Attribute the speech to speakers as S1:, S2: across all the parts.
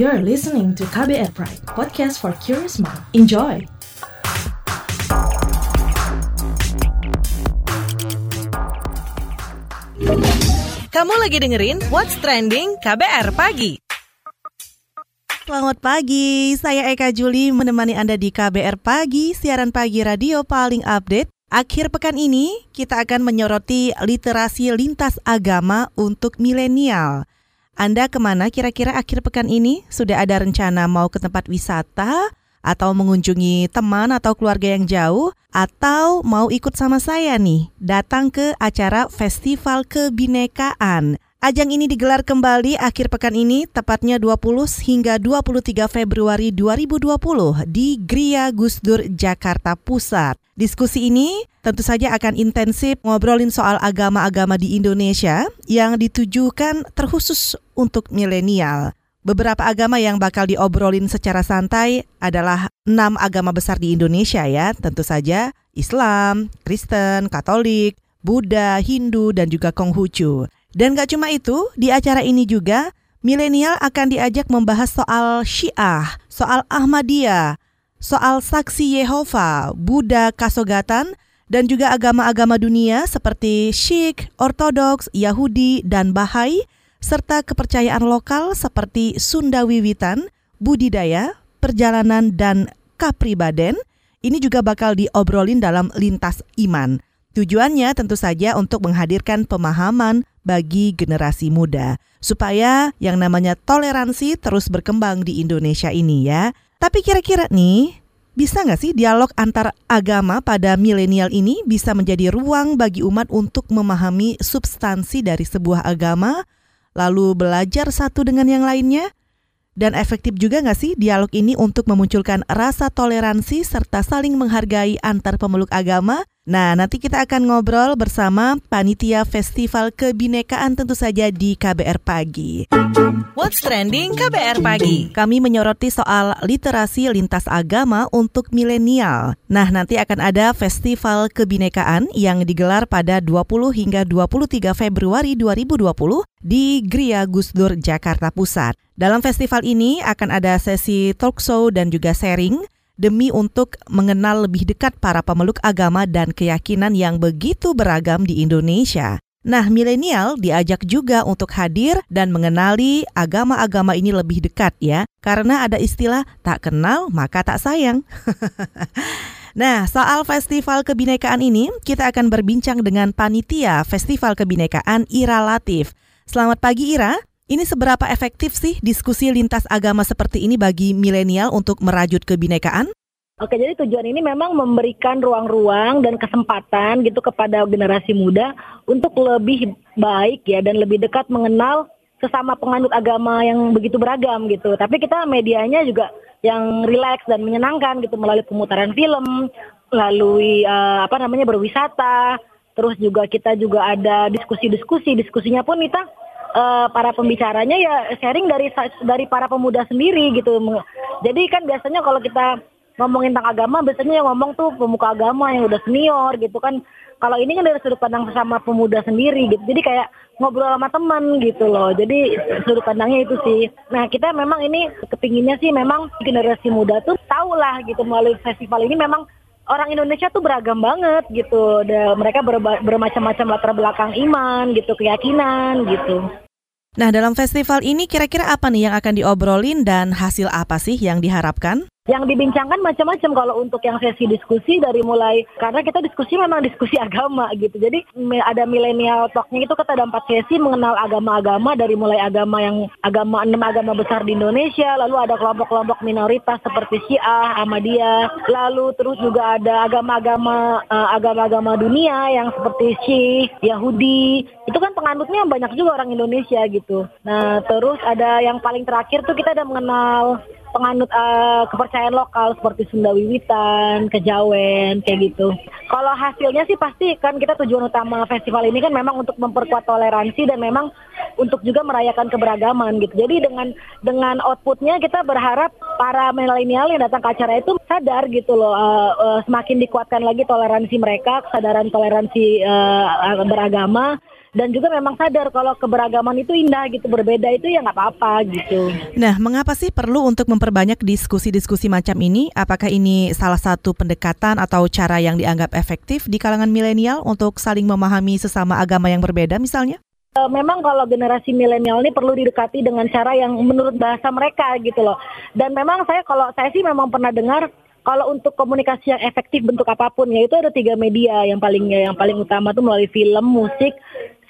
S1: You're listening to KBR Pride, podcast for curious mind. Enjoy!
S2: Kamu lagi dengerin What's Trending KBR Pagi.
S3: Selamat pagi, saya Eka Juli menemani Anda di KBR Pagi, siaran pagi radio paling update. Akhir pekan ini, kita akan menyoroti literasi lintas agama untuk milenial. Anda ke mana kira-kira akhir pekan ini? Sudah ada rencana mau ke tempat wisata? Atau mengunjungi teman atau keluarga yang jauh? Atau mau ikut sama saya nih, datang ke acara Festival Kebinekaan. Ajang ini digelar kembali akhir pekan ini, tepatnya 20 hingga 23 Februari 2020 di Gria Gusdur, Jakarta Pusat. Diskusi ini tentu saja akan intensif ngobrolin soal agama-agama di Indonesia yang ditujukan terkhusus untuk milenial. Beberapa agama yang bakal diobrolin secara santai adalah enam agama besar di Indonesia ya, tentu saja Islam, Kristen, Katolik, Buddha, Hindu, dan juga Konghucu. Dan gak cuma itu, di acara ini juga milenial akan diajak membahas soal Syiah, soal Ahmadiyah, soal saksi Yehova, Buddha Kasogatan, dan juga agama-agama dunia seperti Sikh, Ortodoks, Yahudi, dan Bahai, serta kepercayaan lokal seperti Sunda Wiwitan, budidaya, perjalanan, dan kapribaden, ini juga bakal diobrolin dalam lintas iman. Tujuannya tentu saja untuk menghadirkan pemahaman bagi generasi muda, supaya yang namanya toleransi terus berkembang di Indonesia ini ya. Tapi kira-kira nih, bisa nggak sih dialog antar agama pada milenial ini bisa menjadi ruang bagi umat untuk memahami substansi dari sebuah agama lalu belajar satu dengan yang lainnya? Dan efektif juga nggak sih dialog ini untuk memunculkan rasa toleransi serta saling menghargai antar pemeluk agama? Nah, nanti kita akan ngobrol bersama Panitia Festival Kebinekaan tentu saja di KBR Pagi.
S2: What's Trending KBR Pagi.
S3: Kami menyoroti soal literasi lintas agama untuk milenial. Nah, nanti akan ada Festival Kebinekaan yang digelar pada 20 hingga 23 Februari 2020 di Gria Gusdur, Jakarta Pusat. Dalam festival ini akan ada sesi talk show dan juga sharing demi untuk mengenal lebih dekat para pemeluk agama dan keyakinan yang begitu beragam di Indonesia. Nah, milenial diajak juga untuk hadir dan mengenali agama-agama ini lebih dekat ya, karena ada istilah tak kenal maka tak sayang. nah, soal Festival Kebinekaan ini, kita akan berbincang dengan panitia Festival Kebinekaan Ira Latif. Selamat pagi Ira. Ini seberapa efektif sih diskusi lintas agama seperti ini bagi milenial untuk merajut kebinekaan?
S4: Oke, jadi tujuan ini memang memberikan ruang-ruang dan kesempatan gitu kepada generasi muda untuk lebih baik ya dan lebih dekat mengenal sesama penganut agama yang begitu beragam gitu. Tapi kita medianya juga yang rileks dan menyenangkan gitu melalui pemutaran film, melalui uh, apa namanya berwisata, terus juga kita juga ada diskusi-diskusi, diskusinya pun kita uh, para pembicaranya ya sharing dari dari para pemuda sendiri gitu. Jadi kan biasanya kalau kita ngomongin tentang agama biasanya yang ngomong tuh pemuka agama yang udah senior gitu kan. Kalau ini kan dari sudut pandang sesama pemuda sendiri gitu. Jadi kayak ngobrol sama teman gitu loh. Jadi sudut pandangnya itu sih. Nah kita memang ini kepinginnya sih memang generasi muda tuh tahu lah gitu melalui festival ini memang orang Indonesia tuh beragam banget gitu. Dan mereka bermacam-macam latar belakang iman gitu, keyakinan gitu.
S3: Nah, dalam festival ini kira-kira apa nih yang akan diobrolin dan hasil apa sih yang diharapkan?
S4: Yang dibincangkan macam-macam kalau untuk yang sesi diskusi dari mulai karena kita diskusi memang diskusi agama gitu. Jadi ada milenial talknya itu kita ada empat sesi mengenal agama-agama dari mulai agama yang agama enam agama besar di Indonesia, lalu ada kelompok-kelompok minoritas seperti Syiah, Ahmadiyah, lalu terus juga ada agama-agama uh, agama-agama dunia yang seperti Sikh, Yahudi. Itu kan penganutnya banyak juga orang Indonesia gitu. Nah, terus ada yang paling terakhir tuh kita ada mengenal penganut uh, kepercayaan lokal seperti Sunda Wiwitan, Kejawen, kayak gitu. Kalau hasilnya sih pasti kan kita tujuan utama festival ini kan memang untuk memperkuat toleransi dan memang untuk juga merayakan keberagaman gitu. Jadi dengan dengan outputnya kita berharap para milenial yang datang ke acara itu sadar gitu loh, uh, uh, semakin dikuatkan lagi toleransi mereka, kesadaran toleransi uh, beragama dan juga memang sadar kalau keberagaman itu indah gitu berbeda itu ya nggak apa-apa gitu.
S3: Nah, mengapa sih perlu untuk memperbanyak diskusi-diskusi macam ini? Apakah ini salah satu pendekatan atau cara yang dianggap efektif di kalangan milenial untuk saling memahami sesama agama yang berbeda misalnya?
S4: Eh, memang kalau generasi milenial ini perlu didekati dengan cara yang menurut bahasa mereka gitu loh. Dan memang saya kalau saya sih memang pernah dengar kalau untuk komunikasi yang efektif bentuk apa pun ya itu ada tiga media yang paling yang paling utama tuh melalui film, musik,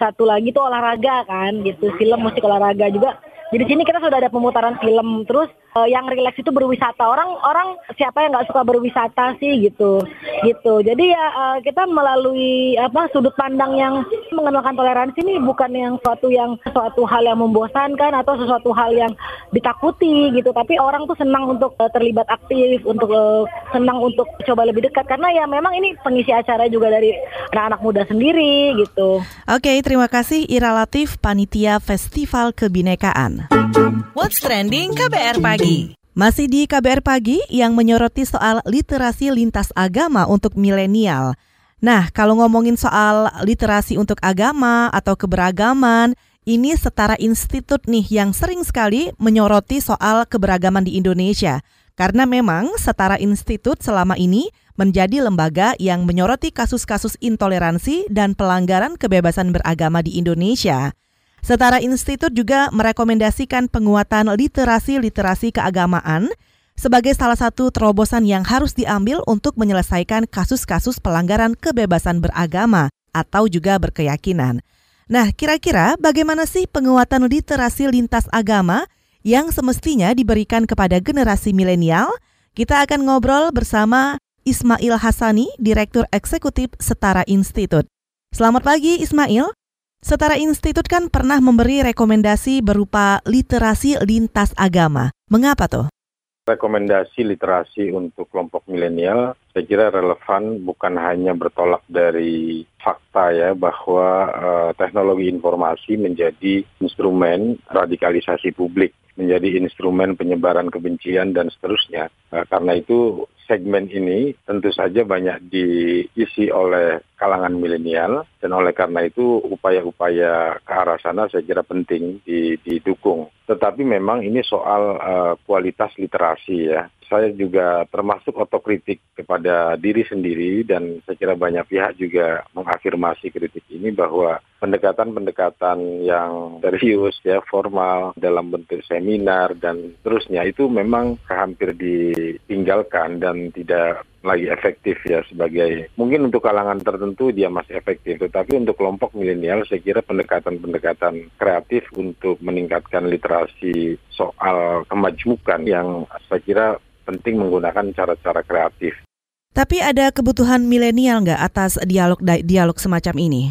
S4: satu lagi tuh olahraga kan gitu. Film, musik, olahraga juga. Jadi sini kita sudah ada pemutaran film terus uh, yang rileks itu berwisata. Orang orang siapa yang nggak suka berwisata sih gitu, gitu. Jadi ya uh, kita melalui apa sudut pandang yang mengenalkan toleransi ini bukan yang suatu yang suatu hal yang membosankan atau sesuatu hal yang ditakuti gitu. Tapi orang tuh senang untuk uh, terlibat aktif, untuk uh, senang untuk coba lebih dekat karena ya memang ini pengisi acara juga dari anak-anak muda sendiri gitu.
S3: Oke, terima kasih Ira Latif, panitia Festival Kebinekaan.
S2: What's trending KBR pagi. Pagi.
S3: Masih di KBR Pagi yang menyoroti soal literasi lintas agama untuk milenial. Nah, kalau ngomongin soal literasi untuk agama atau keberagaman, ini setara institut nih yang sering sekali menyoroti soal keberagaman di Indonesia. Karena memang setara institut selama ini menjadi lembaga yang menyoroti kasus-kasus intoleransi dan pelanggaran kebebasan beragama di Indonesia. Setara institut juga merekomendasikan penguatan literasi-literasi keagamaan sebagai salah satu terobosan yang harus diambil untuk menyelesaikan kasus-kasus pelanggaran kebebasan beragama atau juga berkeyakinan. Nah, kira-kira bagaimana sih penguatan literasi lintas agama yang semestinya diberikan kepada generasi milenial? Kita akan ngobrol bersama Ismail Hasani, Direktur Eksekutif Setara Institut. Selamat pagi Ismail. Setara Institut kan pernah memberi rekomendasi berupa literasi lintas agama. Mengapa tuh?
S5: Rekomendasi literasi untuk kelompok milenial saya kira relevan bukan hanya bertolak dari fakta ya bahwa uh, teknologi informasi menjadi instrumen radikalisasi publik, menjadi instrumen penyebaran kebencian dan seterusnya. Uh, karena itu segmen ini tentu saja banyak diisi oleh kalangan milenial dan oleh karena itu upaya-upaya ke arah sana saya kira penting didukung. Tetapi memang ini soal uh, kualitas literasi ya. Saya juga termasuk otokritik kepada diri sendiri dan saya kira banyak pihak juga mengafirmasi kritik ini bahwa pendekatan-pendekatan yang serius ya formal dalam bentuk seminar dan terusnya itu memang hampir ditinggalkan dan tidak lagi efektif ya sebagai mungkin untuk kalangan tertentu dia masih efektif tetapi untuk kelompok milenial saya kira pendekatan-pendekatan kreatif untuk meningkatkan literasi soal kemajukan yang saya kira penting menggunakan cara-cara kreatif.
S3: Tapi ada kebutuhan milenial nggak atas dialog dialog semacam ini?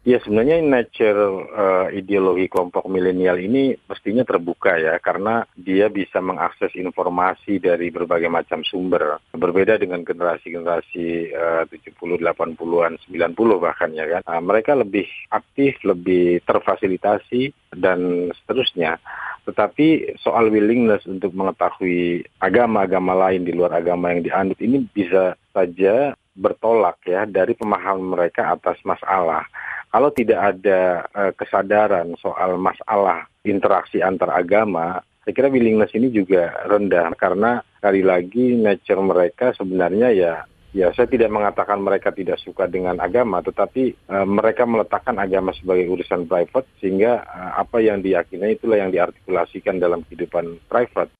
S5: Ya sebenarnya nature uh, ideologi kelompok milenial ini mestinya terbuka ya karena dia bisa mengakses informasi dari berbagai macam sumber. Berbeda dengan generasi-generasi uh, 70, 80-an, 90 bahkan ya kan. Uh, mereka lebih aktif, lebih terfasilitasi dan seterusnya. Tetapi soal willingness untuk mengetahui agama-agama lain di luar agama yang dianut ini bisa saja bertolak ya dari pemahaman mereka atas masalah kalau tidak ada uh, kesadaran soal masalah interaksi antar agama, saya kira willingness ini juga rendah karena kali lagi nature mereka sebenarnya ya ya saya tidak mengatakan mereka tidak suka dengan agama, tetapi uh, mereka meletakkan agama sebagai urusan private sehingga uh, apa yang diyakini itulah yang diartikulasikan dalam kehidupan private.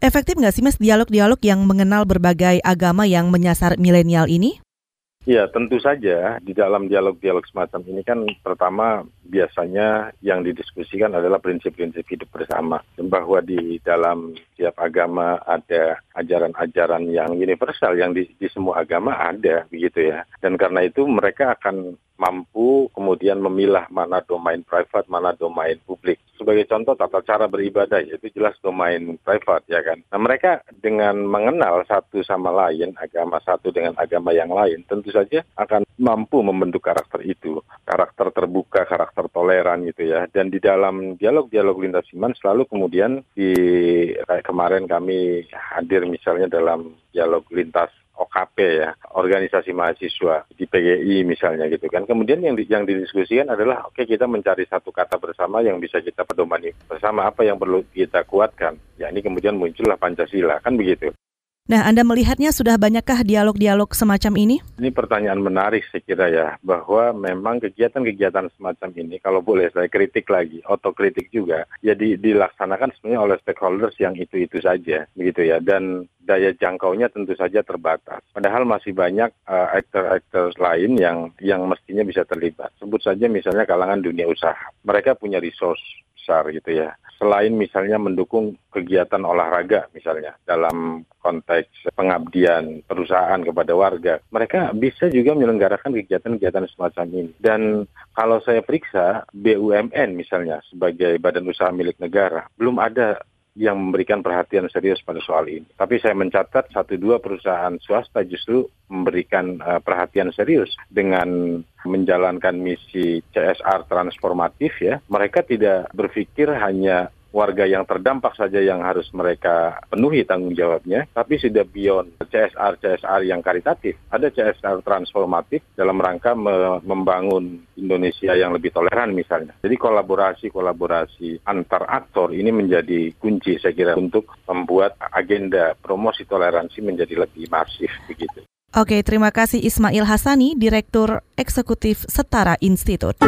S3: Efektif nggak sih mas dialog-dialog yang mengenal berbagai agama yang menyasar milenial ini?
S5: Ya, tentu saja di dalam dialog-dialog semacam ini kan pertama biasanya yang didiskusikan adalah prinsip-prinsip hidup bersama. Bahwa di dalam setiap agama ada ajaran-ajaran yang universal yang di, di semua agama ada begitu ya. Dan karena itu mereka akan mampu kemudian memilah mana domain private, mana domain publik. Sebagai contoh tata cara beribadah itu jelas domain private ya kan. Nah mereka dengan mengenal satu sama lain, agama satu dengan agama yang lain, tentu saja akan mampu membentuk karakter itu. Karakter terbuka, karakter toleran gitu ya. Dan di dalam dialog-dialog lintas iman selalu kemudian di kayak kemarin kami hadir misalnya dalam dialog lintas OKP ya, organisasi mahasiswa di PGI misalnya gitu kan. Kemudian yang di, yang didiskusikan adalah oke okay, kita mencari satu kata bersama yang bisa kita pedomani bersama apa yang perlu kita kuatkan. Ya ini kemudian muncullah Pancasila kan begitu.
S3: Nah, Anda melihatnya sudah banyakkah dialog-dialog semacam ini?
S5: Ini pertanyaan menarik saya kira ya, bahwa memang kegiatan-kegiatan semacam ini, kalau boleh saya kritik lagi, otokritik juga, ya dilaksanakan sebenarnya oleh stakeholders yang itu-itu saja, begitu ya, dan daya jangkaunya tentu saja terbatas. Padahal masih banyak uh, aktor-aktor lain yang yang mestinya bisa terlibat. Sebut saja misalnya kalangan dunia usaha. Mereka punya resource besar gitu ya. Selain misalnya mendukung kegiatan olahraga misalnya dalam konteks pengabdian perusahaan kepada warga, mereka bisa juga menyelenggarakan kegiatan-kegiatan semacam ini. Dan kalau saya periksa BUMN misalnya sebagai badan usaha milik negara, belum ada yang memberikan perhatian serius pada soal ini. Tapi saya mencatat satu dua perusahaan swasta justru memberikan uh, perhatian serius dengan menjalankan misi CSR transformatif ya. Mereka tidak berpikir hanya warga yang terdampak saja yang harus mereka penuhi tanggung jawabnya, tapi sudah beyond CSR CSR yang karitatif, ada CSR transformatif dalam rangka me membangun Indonesia yang lebih toleran misalnya. Jadi kolaborasi-kolaborasi antar aktor ini menjadi kunci saya kira untuk membuat agenda promosi toleransi menjadi lebih masif begitu.
S3: Oke, terima kasih Ismail Hasani, Direktur Eksekutif Setara Institut.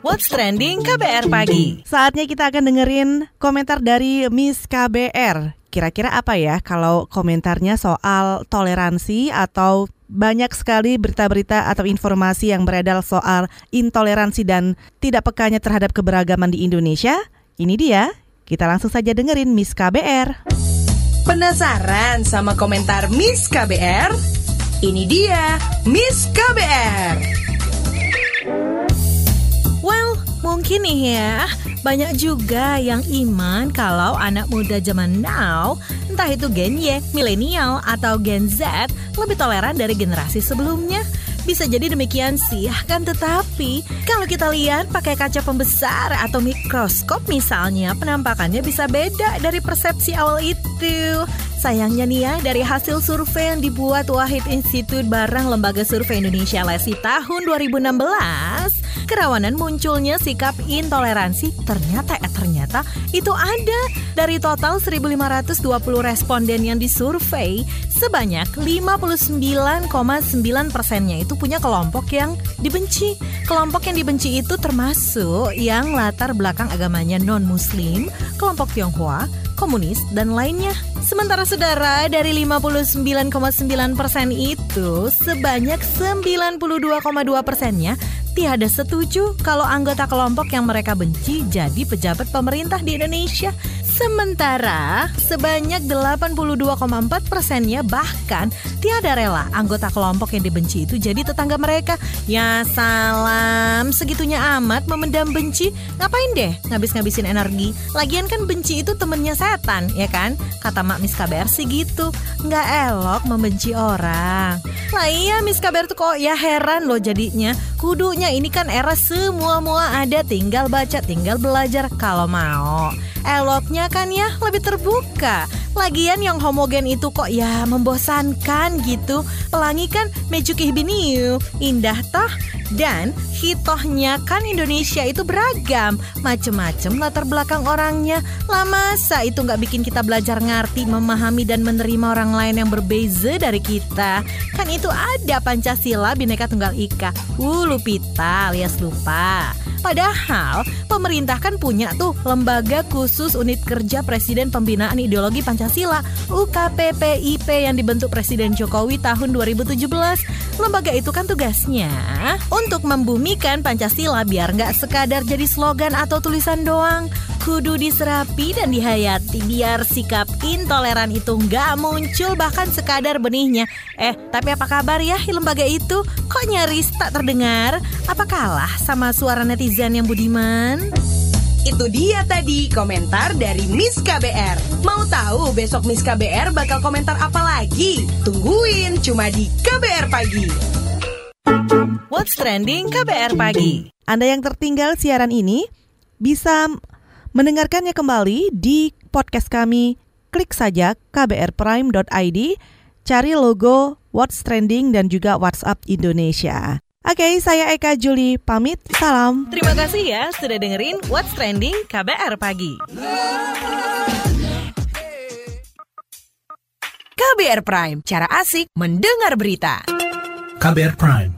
S2: What's Trending KBR Pagi.
S3: Saatnya kita akan dengerin komentar dari Miss KBR. Kira-kira apa ya kalau komentarnya soal toleransi atau banyak sekali berita-berita atau informasi yang beredar soal intoleransi dan tidak pekanya terhadap keberagaman di Indonesia? Ini dia, kita langsung saja dengerin Miss KBR.
S2: Penasaran sama komentar Miss KBR? Ini dia Miss KBR. Well, mungkin nih ya, banyak juga yang iman kalau anak muda zaman now, entah itu Gen Y, milenial, atau Gen Z, lebih toleran dari generasi sebelumnya. Bisa jadi demikian sih, kan tetapi kalau kita lihat pakai kaca pembesar atau mikroskop misalnya, penampakannya bisa beda dari persepsi awal itu. Sayangnya nih ya, dari hasil survei yang dibuat Wahid Institut barang Lembaga Survei Indonesia LESI tahun 2016, kerawanan munculnya sikap intoleransi ternyata eh ternyata itu ada. Dari total 1.520 responden yang disurvei, sebanyak 59,9 persennya itu punya kelompok yang dibenci. Kelompok yang dibenci itu termasuk yang latar belakang agamanya non-muslim, kelompok Tionghoa, komunis, dan lainnya. Sementara saudara, dari 59,9 persen itu, sebanyak 92,2 persennya tiada setuju kalau anggota kelompok yang mereka benci jadi pejabat pemerintah di Indonesia. Sementara sebanyak 82,4 persennya bahkan tiada rela anggota kelompok yang dibenci itu jadi tetangga mereka. Ya salam, segitunya amat memendam benci. Ngapain deh ngabis-ngabisin energi? Lagian kan benci itu temennya setan, ya kan? Kata Mak Miss KBR sih gitu. Nggak elok membenci orang. Lah iya Miss KBR tuh kok ya heran loh jadinya. Kudunya ini kan era semua-mua ada tinggal baca, tinggal belajar kalau mau. Eloknya kan ya lebih terbuka. Lagian yang homogen itu kok ya membosankan gitu. Pelangi kan mejukih biniu, indah toh. Dan hitohnya kan Indonesia itu beragam, macem-macem latar belakang orangnya. Lah masa itu nggak bikin kita belajar ngerti, memahami dan menerima orang lain yang berbeza dari kita? Kan itu ada Pancasila Bhinneka Tunggal Ika. Uh, lupita alias lupa. Padahal pemerintah kan punya tuh lembaga khusus unit kerja Presiden Pembinaan Ideologi Pancasila UKPPIP yang dibentuk Presiden Jokowi tahun 2017. Lembaga itu kan tugasnya untuk membumikan Pancasila biar nggak sekadar jadi slogan atau tulisan doang. Kudu diserapi dan dihayati biar sikap intoleran itu nggak muncul bahkan sekadar benihnya. Eh, tapi apa kabar ya lembaga itu? Kok nyaris tak terdengar? Apa kalah sama suara netizen yang budiman?
S6: Itu dia tadi komentar dari Miss KBR. Mau tahu besok Miss KBR bakal komentar apa lagi? Tungguin cuma di KBR Pagi.
S2: What's Trending KBR Pagi.
S3: Anda yang tertinggal siaran ini bisa mendengarkannya kembali di podcast kami. Klik saja kbrprime.id cari logo What's Trending dan juga WhatsApp Indonesia. Oke, saya Eka Juli pamit. Salam.
S2: Terima kasih ya sudah dengerin What's Trending KBR Pagi.
S6: KBR Prime, cara asik mendengar berita.
S7: KBR Prime,